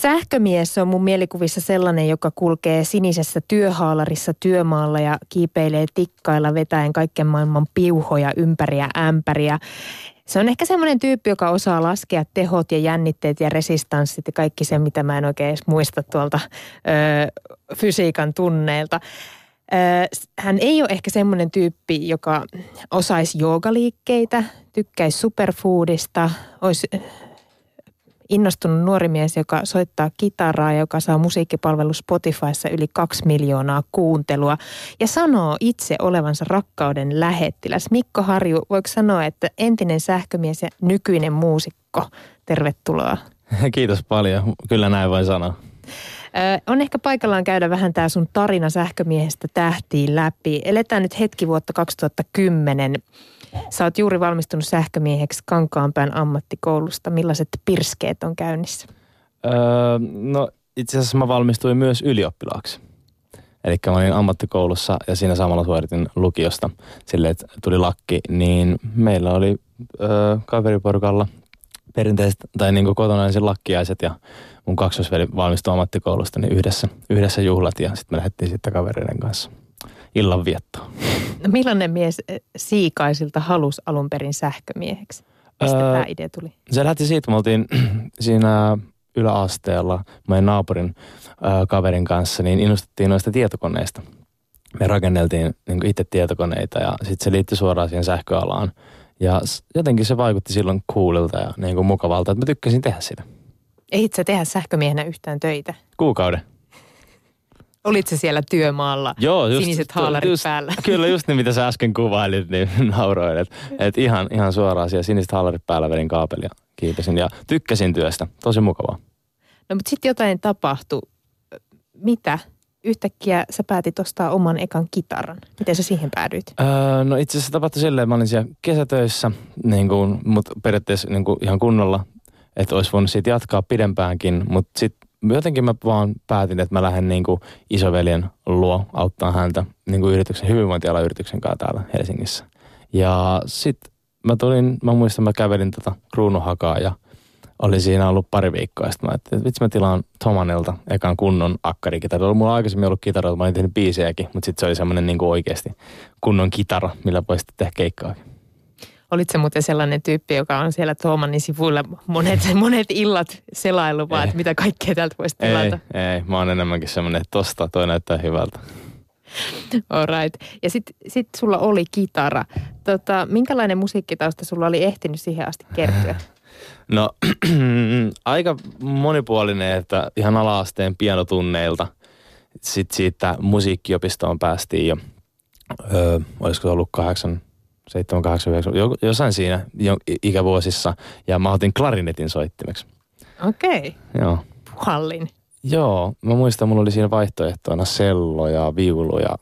Sähkömies on mun mielikuvissa sellainen, joka kulkee sinisessä työhaalarissa työmaalla ja kiipeilee tikkailla vetäen kaiken maailman piuhoja ympäriä ämpäriä. Se on ehkä semmoinen tyyppi, joka osaa laskea tehot ja jännitteet ja resistanssit ja kaikki se, mitä mä en oikein edes muista tuolta ö, fysiikan tunneilta. Ö, hän ei ole ehkä semmoinen tyyppi, joka osaisi joogaliikkeitä, tykkäisi superfoodista, olisi innostunut nuori mies, joka soittaa kitaraa, joka saa musiikkipalvelu Spotifyssa yli kaksi miljoonaa kuuntelua ja sanoo itse olevansa rakkauden lähettiläs. Mikko Harju, voiko sanoa, että entinen sähkömies ja nykyinen muusikko, tervetuloa. Kiitos paljon, kyllä näin voi sanoa. On ehkä paikallaan käydä vähän tämä sun tarina sähkömiehestä tähtiin läpi. Eletään nyt hetki vuotta 2010. Sä oot juuri valmistunut sähkömieheksi Kankaanpään ammattikoulusta. Millaiset pirskeet on käynnissä? Öö, no itse asiassa mä valmistuin myös ylioppilaaksi. Eli mä olin ammattikoulussa ja siinä samalla suoritin lukiosta silleen, että tuli lakki, niin meillä oli öö, kaveriporukalla perinteiset tai niin kotona ensin lakkiaiset ja mun kaksosveli valmistui ammattikoulusta, niin yhdessä, yhdessä juhlat ja sitten me lähdettiin sitten kavereiden kanssa illanviettoon. No millainen mies eh, Siikaisilta halusi alun perin sähkömieheksi? Mistä öö, tämä idea tuli? Se lähti siitä, me oltiin siinä yläasteella meidän naapurin ö, kaverin kanssa, niin innostuttiin noista tietokoneista. Me rakenneltiin niin itse tietokoneita ja sitten se liittyi suoraan siihen sähköalaan. Ja jotenkin se vaikutti silloin coolilta ja niin kuin mukavalta, että mä tykkäsin tehdä sitä. Ehdit sä tehdä sähkömiehenä yhtään töitä? Kuukauden. Olit se siellä työmaalla, Joo, just, siniset haalarit just, päällä? Kyllä just niin, mitä sä äsken kuvailit, niin nauroin. Että et ihan, ihan suoraan siellä siniset haalarit päällä vedin kaapelia kiipesin ja tykkäsin työstä. Tosi mukavaa. No mutta sitten jotain tapahtui. Mitä? Yhtäkkiä sä päätit ostaa oman ekan kitaran. Miten sä siihen päädyit? Öö, no itse asiassa tapahtui silleen, että mä olin siellä kesätöissä, niin kuin, mutta periaatteessa niin kuin ihan kunnolla, että olisi voinut siitä jatkaa pidempäänkin, mutta sitten jotenkin mä vaan päätin, että mä lähden niin kuin isoveljen luo auttaa häntä niin kuin yrityksen, hyvinvointialan yrityksen kanssa täällä Helsingissä. Ja sitten mä tulin, mä muistan, mä kävelin tota kruunuhakaa ja oli siinä ollut pari viikkoa. Sitten mä ajattelin, että vitsi mä tilaan Tomanelta ekan kunnon akkarikitara. Mulla on aikaisemmin ollut kitara, mä olin tehnyt biisejäkin, mutta sitten se oli semmoinen niin oikeasti kunnon kitara, millä voisi tehdä keikkaakin. Olit se muuten sellainen tyyppi, joka on siellä Tuomanin sivuilla monet, monet illat selailu vaan, että mitä kaikkea täältä voisi tilata? Ei, ei, mä oon enemmänkin semmoinen, että tosta toi näyttää hyvältä. Alright. Ja sitten sit sulla oli kitara. Tota, minkälainen musiikkitausta sulla oli ehtinyt siihen asti kertyä? No aika monipuolinen, että ihan ala-asteen pianotunneilta. Sitten siitä musiikkiopistoon päästiin jo, öö, olisiko se ollut kahdeksan, 7, 8, 9, jossain siinä ikävuosissa. Ja mä otin klarinetin soittimeksi. Okei. Okay. Joo. Puhallin. Joo, mä muistan, mulla oli siinä vaihtoehtoina sello ja viulu ja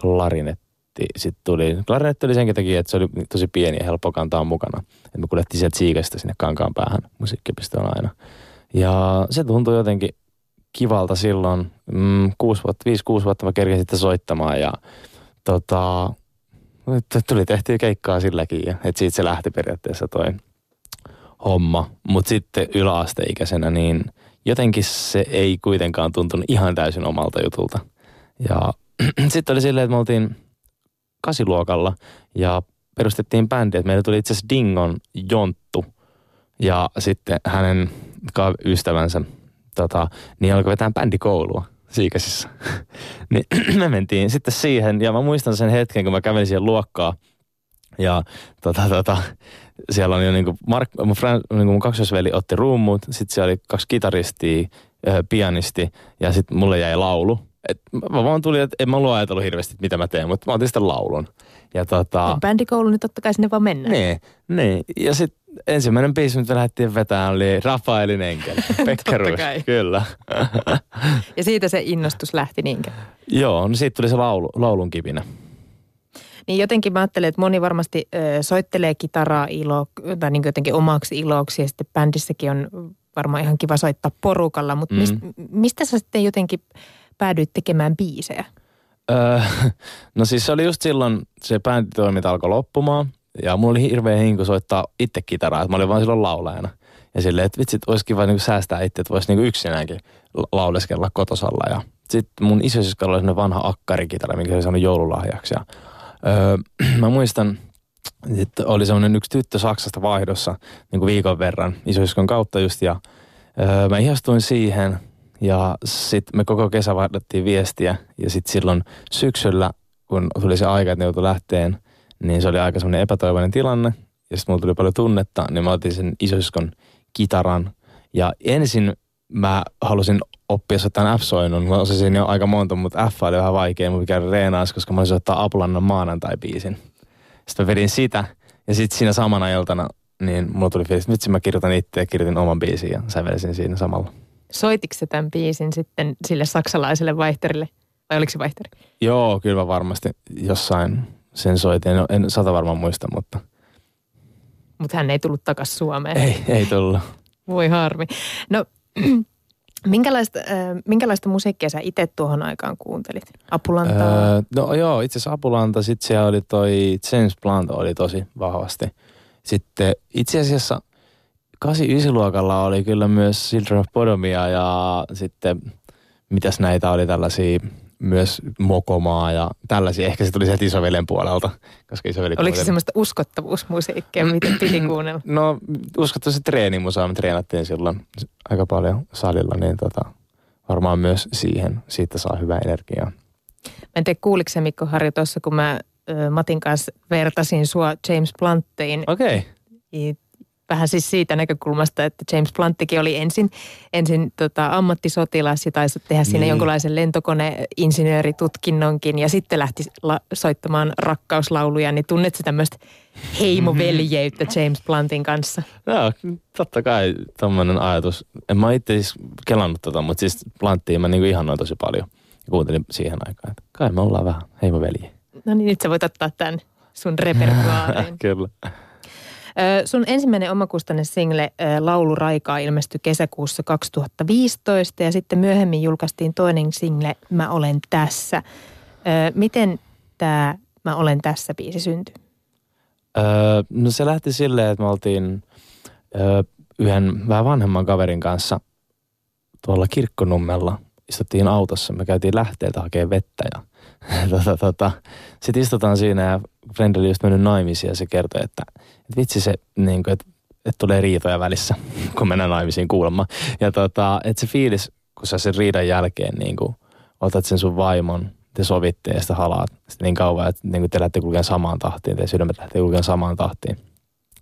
klarinetti. Sitten tuli, klarinetti oli senkin takia, että se oli tosi pieni ja helppo kantaa mukana. Et me kuljettiin sieltä siikasta sinne kankaan päähän musiikkipistoon aina. Ja se tuntui jotenkin kivalta silloin. Mm, kuusi vuotta, viisi, kuusi vuotta mä kerkesin sitten soittamaan ja tota, tuli tehtyä keikkaa silläkin ja siitä se lähti periaatteessa toi homma. Mutta sitten yläasteikäisenä niin jotenkin se ei kuitenkaan tuntunut ihan täysin omalta jutulta. Ja sitten oli silleen, että me oltiin kasiluokalla ja perustettiin bändi, että meille tuli itse asiassa Dingon Jonttu ja sitten hänen ystävänsä tota, niin alkoi vetää bändikoulua Siikäsissä. niin me mentiin sitten siihen ja mä muistan sen hetken, kun mä kävelin siihen luokkaa ja tota, tota, siellä on jo niinku Mark, mun, friend, niinku mun kaksosveli otti ruumut, sitten siellä oli kaksi kitaristia, pianisti ja sitten mulle jäi laulu. Et mä vaan tulin, että en mä ollut ajatellut hirveästi, mitä mä teen, mutta mä otin sitten laulun. Ja tota... Bändikoulu, niin totta kai sinne vaan mennään. Niin, niin. Ja sitten ensimmäinen biisi, mitä lähdettiin vetämään, oli Rafaelin enkeli. Pekka kyllä. ja siitä se innostus lähti niinkö? Joo, no siitä tuli se laulu, laulun kipinä. Niin jotenkin mä ajattelen, että moni varmasti ö, soittelee kitaraa ilo, tai niin jotenkin omaksi iloksi ja sitten bändissäkin on varmaan ihan kiva soittaa porukalla, mutta mm. mist, mistä sä sitten jotenkin päädyit tekemään biisejä? Öö, no siis se oli just silloin, se bänditoiminta alkoi loppumaan ja mulla oli hirveä hinku soittaa itse kitaraa, mä olin vaan silloin laulajana. Ja silleen, että vitsit, olisi kiva niin säästää itse, että voisi niin yksinäänkin lauleskella kotosalla. Ja sitten mun isosiskolla oli vanha akkarikitara, minkä se saanut joululahjaksi. Ja, öö, mä muistan, että oli semmoinen yksi tyttö Saksasta vaihdossa niin kuin viikon verran isosiskon kautta just. Ja öö, mä ihastuin siihen ja sitten me koko kesä vaihdettiin viestiä. Ja sitten silloin syksyllä, kun tuli se aika, että ne joutui lähteen, niin se oli aika semmoinen epätoivoinen tilanne. Ja sitten mulla tuli paljon tunnetta, niin mä otin sen isosiskon kitaran. Ja ensin mä halusin oppia soittamaan F-soinnun. Mä osasin jo aika monta, mutta F oli vähän vaikea. Mun käydä reenaas, koska mä olisin ottaa Apulannan maanantai-biisin. Sitten mä vedin sitä. Ja sitten siinä samana iltana, niin mulla tuli fiilis, että vitsi mä kirjoitan itse ja kirjoitin oman biisin ja sävelsin siinä samalla. Soitiko se tämän biisin sitten sille saksalaiselle vaihterille? Vai oliko se vaihteri? Joo, kyllä mä varmasti jossain sen soitin. No, en sata varmaan muista, mutta... Mutta hän ei tullut takaisin Suomeen. Ei, ei tullut. Voi harmi. No Minkälaista, äh, minkälaista musiikkia sä itse tuohon aikaan kuuntelit? Apulantaa? Öö, no joo, itse asiassa Apulanta, sitten siellä oli toi James Blunt oli tosi vahvasti. Sitten itse asiassa 89-luokalla oli kyllä myös Children of Bodomia ja sitten mitäs näitä oli tällaisia myös mokomaa ja tällaisia. Ehkä se tuli sieltä isovelen puolelta, koska isoveli Oliko se semmoista uskottavuusmusiikkia, mitä piti kuunnella? No uskottavasti treenimusaa, me treenattiin silloin aika paljon salilla, niin tota, varmaan myös siihen, siitä saa hyvää energiaa. Mä en tiedä, kuuliko se Mikko Harju tuossa, kun mä Matin kanssa vertasin sua James Bluntiin. Okei. Okay vähän siis siitä näkökulmasta, että James Blunttikin oli ensin, ensin tota, ammattisotilas ja taisi tehdä siinä niin. jonkunlaisen lentokoneinsinööritutkinnonkin ja sitten lähti la- soittamaan rakkauslauluja, niin tunnet sä tämmöistä heimoveljeyttä James Bluntin kanssa? Joo, totta kai tämmöinen ajatus. En mä itse siis kelannut tota, mutta siis Blunttiin mä niinku ihannoin tosi paljon ja kuuntelin siihen aikaan, että kai me ollaan vähän heimoveljiä. No niin, nyt sä voit ottaa tämän sun repertuaariin. Kyllä. Sun ensimmäinen omakustanne single Laulu Raikaa ilmestyi kesäkuussa 2015 ja sitten myöhemmin julkaistiin toinen single Mä olen tässä. Miten tämä Mä olen tässä biisi syntyi? No se lähti silleen, että me oltiin yhden vähän vanhemman kaverin kanssa tuolla kirkkonummella. Istuttiin autossa, me käytiin lähteeltä hakemaan vettä ja tota, tota, sitten istutaan siinä ja Friend oli just mennyt naimisiin ja se kertoi, että, että vitsi se, niin kuin, että, että tulee riitoja välissä, kun mennään naimisiin kuulemma. Ja tota, että se fiilis, kun sä sen riidan jälkeen niin kuin, otat sen sun vaimon, te sovitte ja sitä halaat sitten niin kauan, että niin kuin te lähdette kulkemaan samaan tahtiin, te sydämet lähtee kulkemaan samaan tahtiin.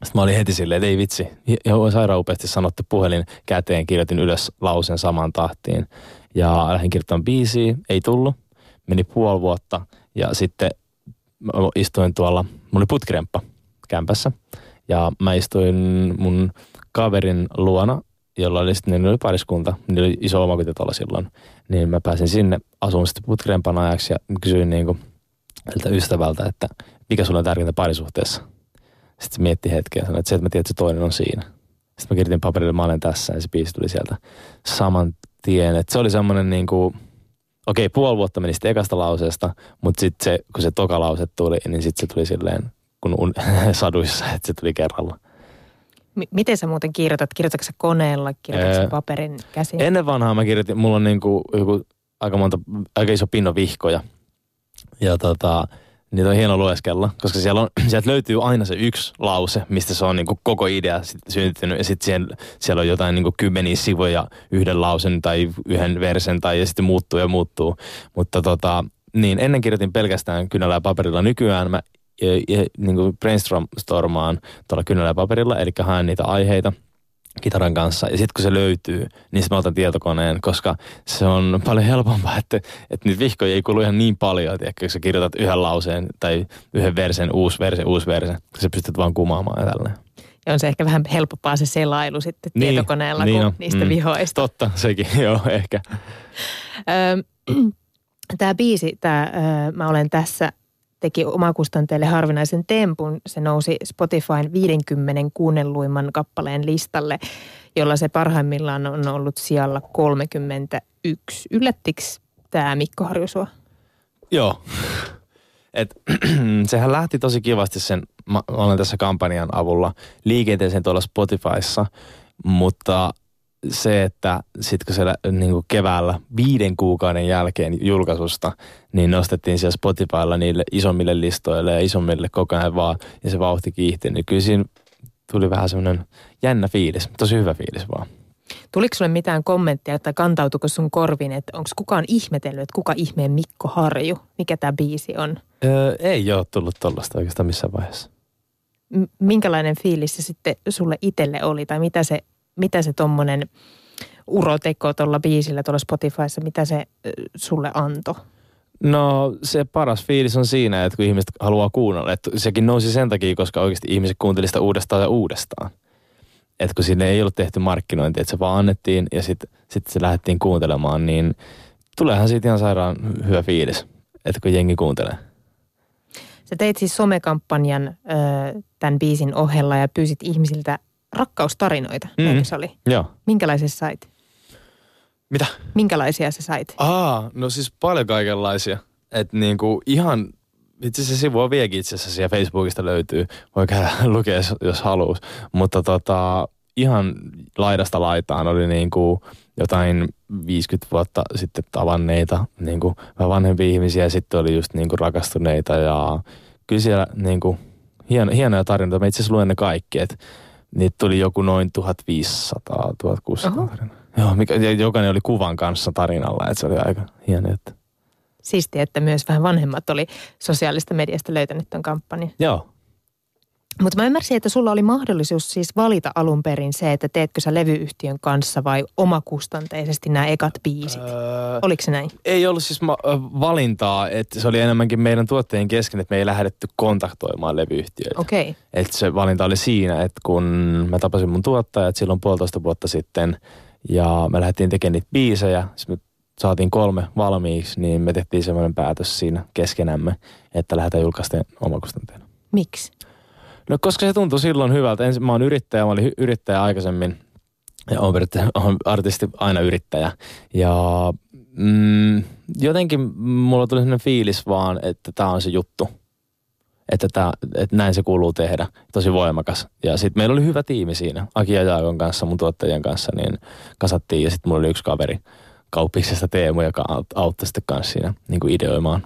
Sitten mä olin heti silleen, että ei vitsi, ja sairaan upeasti sanottu puhelin käteen, kirjoitin ylös lausen samaan tahtiin. Ja lähdin kirjoittamaan biisiä, ei tullut. Meni puoli vuotta ja sitten mä istuin tuolla, mulla oli putkiremppa kämpässä ja mä istuin mun kaverin luona, jolla oli sitten, niin oli pariskunta, niin oli iso omakotitalo silloin, niin mä pääsin sinne asumaan sitten putkirempan ajaksi ja kysyin niin kuin ystävältä, että mikä sulla on tärkeintä parisuhteessa. Sitten se mietti hetken ja sanoi, että se, että mä tiedän, että se toinen on siinä. Sitten mä kirjoitin paperille, mä olen tässä ja se biisi tuli sieltä saman tien. Että se oli semmoinen niin kuin, okei, puoli vuotta meni sitten ekasta lauseesta, mutta sitten se, kun se toka lause tuli, niin sitten se tuli silleen, kun un, saduissa, että se tuli kerralla. M- miten sä muuten kirjoitat? Kirjoitatko sä koneella, kirjoitatko sä paperin käsin? Ennen vanhaa mä kirjoitin, mulla on niin kuin, joku aika monta, aika iso pinno vihkoja. Ja tota, niitä on hieno lueskella, koska siellä on, sieltä löytyy aina se yksi lause, mistä se on niin kuin koko idea syntynyt. Ja sitten siellä, siellä on jotain niin kuin kymmeniä sivuja yhden lausen tai yhden versen tai ja sitten muuttuu ja muuttuu. Mutta tota, niin ennen kirjoitin pelkästään kynällä ja paperilla. Nykyään mä ja, ja, niin kuin brainstormaan tuolla kynällä ja paperilla, eli haen niitä aiheita – kitaran kanssa. Ja sitten kun se löytyy, niin sitten mä otan tietokoneen, koska se on paljon helpompaa, että, että niitä vihkoja ei kulu ihan niin paljon, että kun sä kirjoitat yhden lauseen tai yhden versen, uusi verse, uusi verse, sä pystyt vaan kumaamaan ja tälleen. Ja on se ehkä vähän helpompaa se selailu sitten niin, tietokoneella niin kuin on. niistä mm, vihoista. Totta, sekin, joo, ehkä. tämä biisi, tämä Mä olen tässä, teki omakustanteelle harvinaisen tempun. Se nousi Spotifyn 50 kuunnelluimman kappaleen listalle, jolla se parhaimmillaan on ollut siellä 31. Yllättikö tämä Mikko Harju sua? Joo. Et, sehän lähti tosi kivasti sen, mä olen tässä kampanjan avulla liikenteeseen tuolla Spotifyssa. Mutta se, että sitten kun siellä niin kuin keväällä viiden kuukauden jälkeen julkaisusta, niin nostettiin siellä Spotifylla niille isommille listoille ja isommille koko ajan vaan, ja se vauhti kiihti, niin kyllä siinä tuli vähän semmoinen jännä fiilis, tosi hyvä fiilis vaan. Tuliko sulle mitään kommenttia, että kantautuko sun korviin, että onko kukaan ihmetellyt, että kuka ihmeen Mikko Harju, mikä tämä biisi on? Öö, ei ole tullut tollasta oikeastaan missään vaiheessa. M- minkälainen fiilis se sitten sulle itselle oli, tai mitä se, mitä se tommonen uroteko tuolla biisillä tuolla Spotifyssa, mitä se sulle antoi? No se paras fiilis on siinä, että kun ihmiset haluaa kuunnella. Että sekin nousi sen takia, koska oikeasti ihmiset kuuntelivat sitä uudestaan ja uudestaan että kun sinne ei ollut tehty markkinointia, että se vaan annettiin ja sitten sit se lähdettiin kuuntelemaan, niin tuleehan siitä ihan sairaan hyvä fiilis, että kun jengi kuuntelee. Sä teit siis somekampanjan ö, tämän biisin ohella ja pyysit ihmisiltä rakkaustarinoita, mm. eikö se oli? Joo. Minkälaisia sait? Mitä? Minkälaisia sä sait? Aa, no siis paljon kaikenlaisia. Että niinku ihan itse asiassa sivua viekin itse asiassa siellä Facebookista löytyy. Voi käydä lukea, jos, jos haluaa. Mutta tota, ihan laidasta laitaan oli niin kuin jotain 50 vuotta sitten tavanneita, niin kuin vanhempia ihmisiä ja sitten oli just niin kuin rakastuneita ja kyllä siellä niin kuin hieno, hienoja tarinoita. Mä itse asiassa luen ne kaikki, että niitä tuli joku noin 1500, 1600 tarinaa. Joo, mikä, jokainen oli kuvan kanssa tarinalla, että se oli aika hieno, että siistiä, että myös vähän vanhemmat oli sosiaalista mediasta löytänyt tämän kampanjan. Joo. Mutta mä ymmärsin, että sulla oli mahdollisuus siis valita alun perin se, että teetkö sä levyyhtiön kanssa vai omakustanteisesti nämä ekat biisit. Öö, Oliko se näin? Ei ollut siis ma- valintaa, että se oli enemmänkin meidän tuottajien kesken, että me ei lähdetty kontaktoimaan levyyhtiöitä. Okei. Okay. Että se valinta oli siinä, että kun mä tapasin mun tuottajat silloin puolitoista vuotta sitten ja me lähdettiin tekemään niitä biisejä, siis me saatiin kolme valmiiksi, niin me tehtiin semmoinen päätös siinä keskenämme, että lähdetään julkaisten omakustanteena. Miksi? No koska se tuntui silloin hyvältä. Ensin mä oon yrittäjä, mä olin yrittäjä aikaisemmin. Ja olen artisti aina yrittäjä. Ja mm, jotenkin mulla tuli sellainen fiilis vaan, että tämä on se juttu. Että, tää, että näin se kuuluu tehdä. Tosi voimakas. Ja sitten meillä oli hyvä tiimi siinä. Aki ja Jaakon kanssa, mun tuottajien kanssa, niin kasattiin. Ja sitten mulla oli yksi kaveri, kauppiksesta Teemu, joka auttoi sitten kanssa siinä niin kuin ideoimaan.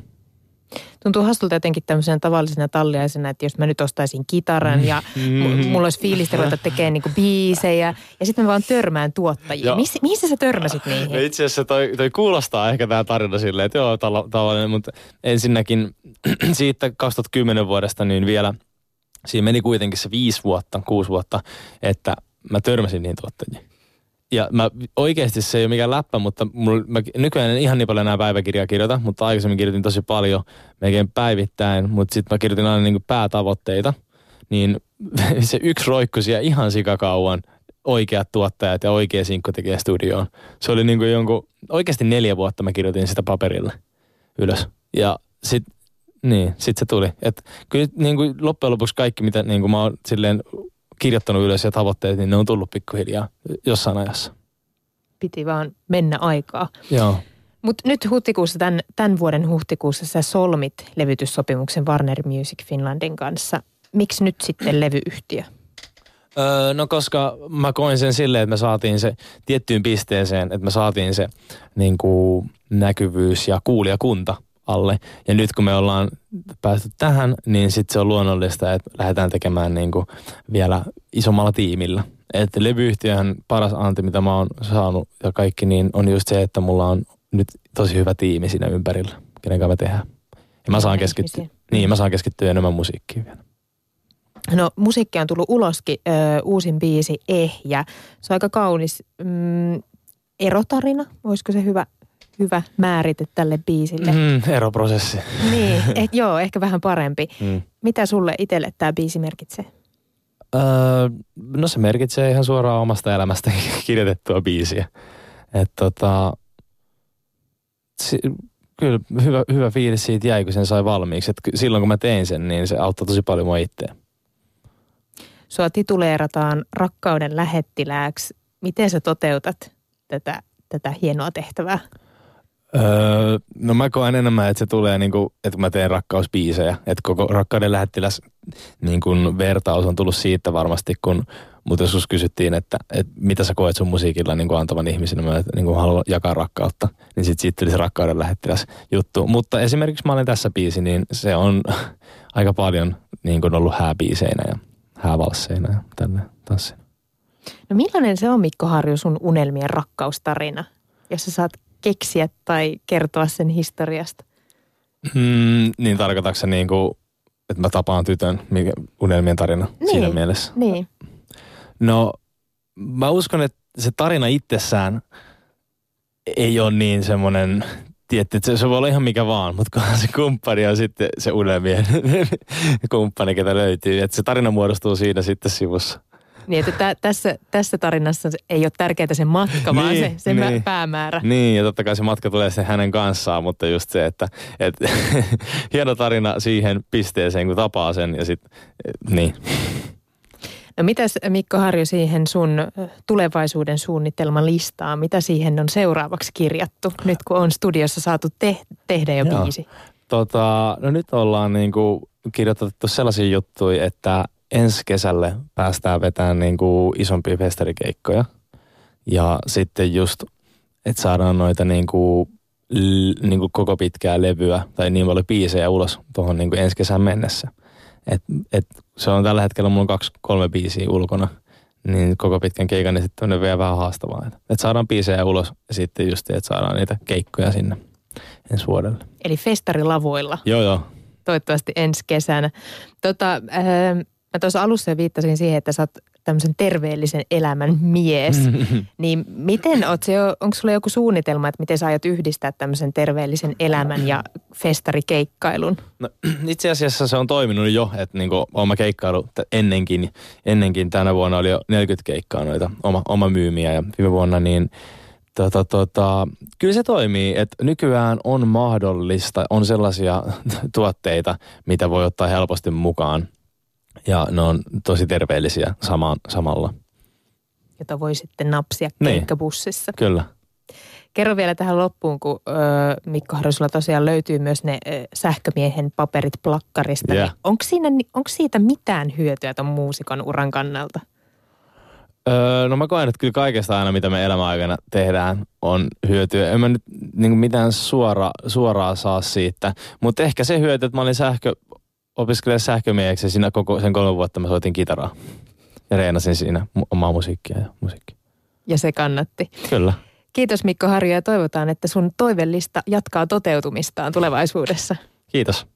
Tuntuu hastulta jotenkin tämmöisenä tavallisena talliaisena, että jos mä nyt ostaisin kitaran ja mm. mulla olisi fiilistä ruveta tekemään niinku biisejä ja sitten mä vaan törmään tuottajiin. Miss, missä sä törmäsit niihin? No itse asiassa toi, toi kuulostaa ehkä tämä tarina silleen, että joo tavallinen, mutta ensinnäkin siitä 2010 vuodesta niin vielä siinä meni kuitenkin se viisi vuotta, kuusi vuotta, että mä törmäsin niihin tuottajiin. Ja mä, oikeasti se ei ole mikään läppä, mutta mulla, mä nykyään en ihan niin paljon enää päiväkirjaa kirjoita, mutta aikaisemmin kirjoitin tosi paljon, melkein päivittäin, mutta sitten mä kirjoitin aina niin päätavoitteita. Niin se yksi roikku siellä ihan sikakauan oikeat tuottajat ja oikea sinkku tekee studioon. Se oli niin kuin jonkun, oikeasti neljä vuotta mä kirjoitin sitä paperille ylös. Ja sitten niin, sit se tuli. Et kyllä niin kuin loppujen lopuksi kaikki, mitä niin kuin mä oon silleen kirjoittanut ylös ja tavoitteet, niin ne on tullut pikkuhiljaa jossain ajassa. Piti vaan mennä aikaa. Joo. Mutta nyt huhtikuussa, tämän, tämän vuoden huhtikuussa sä solmit levytyssopimuksen Warner Music Finlandin kanssa. Miksi nyt sitten levyyhtiö? Öö, no koska mä koin sen silleen, että me saatiin se tiettyyn pisteeseen, että me saatiin se niin kuin, näkyvyys ja kuulijakunta alle. Ja nyt kun me ollaan päästy tähän, niin sitten se on luonnollista, että lähdetään tekemään niin kuin vielä isommalla tiimillä. Että levyyhtiöhän paras anti, mitä mä oon saanut ja kaikki, niin on just se, että mulla on nyt tosi hyvä tiimi siinä ympärillä, kenen kanssa me tehdään. Ja mä saan keskittyä, niin, mä saan keskittyä enemmän musiikkiin vielä. No musiikki on tullut uloskin, ö, uusin biisi Ehjä. Se on aika kaunis mm, erotarina, olisiko se hyvä hyvä määrite tälle biisille. Mm, eroprosessi. Niin, et, joo, ehkä vähän parempi. Mm. Mitä sulle itselle tämä biisi merkitsee? Öö, no se merkitsee ihan suoraan omasta elämästä kirjoitettua biisiä. Et tota, si, kyllä hyvä, hyvä fiilis siitä jäi, kun sen sai valmiiksi. Et silloin kun mä tein sen, niin se auttoi tosi paljon mua itseä. Sua tituleerataan rakkauden lähettilääksi. Miten sä toteutat tätä, tätä hienoa tehtävää? Öö, no mä koen enemmän, että se tulee niin kuin, että mä teen rakkausbiisejä. Että koko rakkauden lähettiläs niin kuin vertaus on tullut siitä varmasti, kun Mutta joskus kysyttiin, että, että mitä sä koet sun musiikilla niin kuin antavan ihmisenä, mä niin kuin haluan jakaa rakkautta, niin sitten siitä tuli se rakkauden lähettiläs juttu. Mutta esimerkiksi mä olen tässä biisi, niin se on aika paljon niin kuin ollut hääbiiseinä ja häävalsseina ja tälle tanssin. No millainen se on Mikko Harju sun unelmien rakkaustarina, jos sä saat keksiä tai kertoa sen historiasta? Mm, niin tarkoitatko se niin kuin, että mä tapaan tytön, mikä unelmien tarina niin, siinä mielessä? Niin. No mä uskon, että se tarina itsessään ei ole niin semmoinen, tietty, että se voi olla ihan mikä vaan, mutta kun se kumppani on sitten se unelmien kumppani, ketä löytyy. Että se tarina muodostuu siinä sitten sivussa. Niin, että tä, tässä, tässä tarinassa ei ole tärkeää se matka, niin, vaan se, se niin, päämäärä. Niin, ja totta kai se matka tulee sen hänen kanssaan, mutta just se, että et, hieno tarina siihen pisteeseen, kun tapaa sen ja sitten, niin. No mitäs Mikko Harju siihen sun tulevaisuuden suunnitelman listaa, mitä siihen on seuraavaksi kirjattu, nyt kun on studiossa saatu te- tehdä jo Joo. biisi? Tota, no nyt ollaan niinku kirjoitettu sellaisia juttuja, että ensi kesälle päästään vetämään niin kuin isompia festarikeikkoja. Ja sitten just, että saadaan noita niin kuin, niin kuin koko pitkää levyä tai niin paljon biisejä ulos tuohon niin ensi kesän mennessä. Et, et se on tällä hetkellä, mulla on kaksi, kolme biisiä ulkona, niin koko pitkän keikan, niin sitten on vielä vähän haastavaa. Että et saadaan biisejä ulos ja sitten just, että saadaan niitä keikkoja sinne ensi vuodelle. Eli festarilavoilla. Joo, joo. Toivottavasti ensi kesänä. Tota, äh, Mä tuossa alussa jo viittasin siihen, että sä oot tämmöisen terveellisen elämän mies. niin miten oot se onko sulla joku suunnitelma, että miten sä aiot yhdistää tämmöisen terveellisen elämän ja festarikeikkailun? No, itse asiassa se on toiminut jo, että niinku oma keikkailu ennenkin, ennenkin tänä vuonna oli jo 40 keikkaa noita oma, oma myymiä ja viime vuonna niin Tota, tota, kyllä se toimii, että nykyään on mahdollista, on sellaisia tuotteita, mitä voi ottaa helposti mukaan ja ne on tosi terveellisiä sama, samalla. Jota voi sitten napsia niin. keikkabussissa. Kyllä. Kerro vielä tähän loppuun, kun ö, Mikko Harjo, tosiaan löytyy myös ne ö, sähkömiehen paperit plakkarista. Yeah. Niin onko, siinä, onko siitä mitään hyötyä tuon muusikon uran kannalta? Öö, no mä koen, että kyllä kaikesta aina, mitä me elämäaikana tehdään, on hyötyä. En mä nyt niin mitään suora, suoraa saa siitä, mutta ehkä se hyöty, että mä olin sähkö, opiskelemaan sähkömieheksi ja siinä koko sen kolme vuotta mä soitin kitaraa. Ja reenasin siinä omaa musiikkia ja musiikkia. Ja se kannatti. Kyllä. Kiitos Mikko Harjo ja toivotaan, että sun toivellista jatkaa toteutumistaan tulevaisuudessa. Kiitos.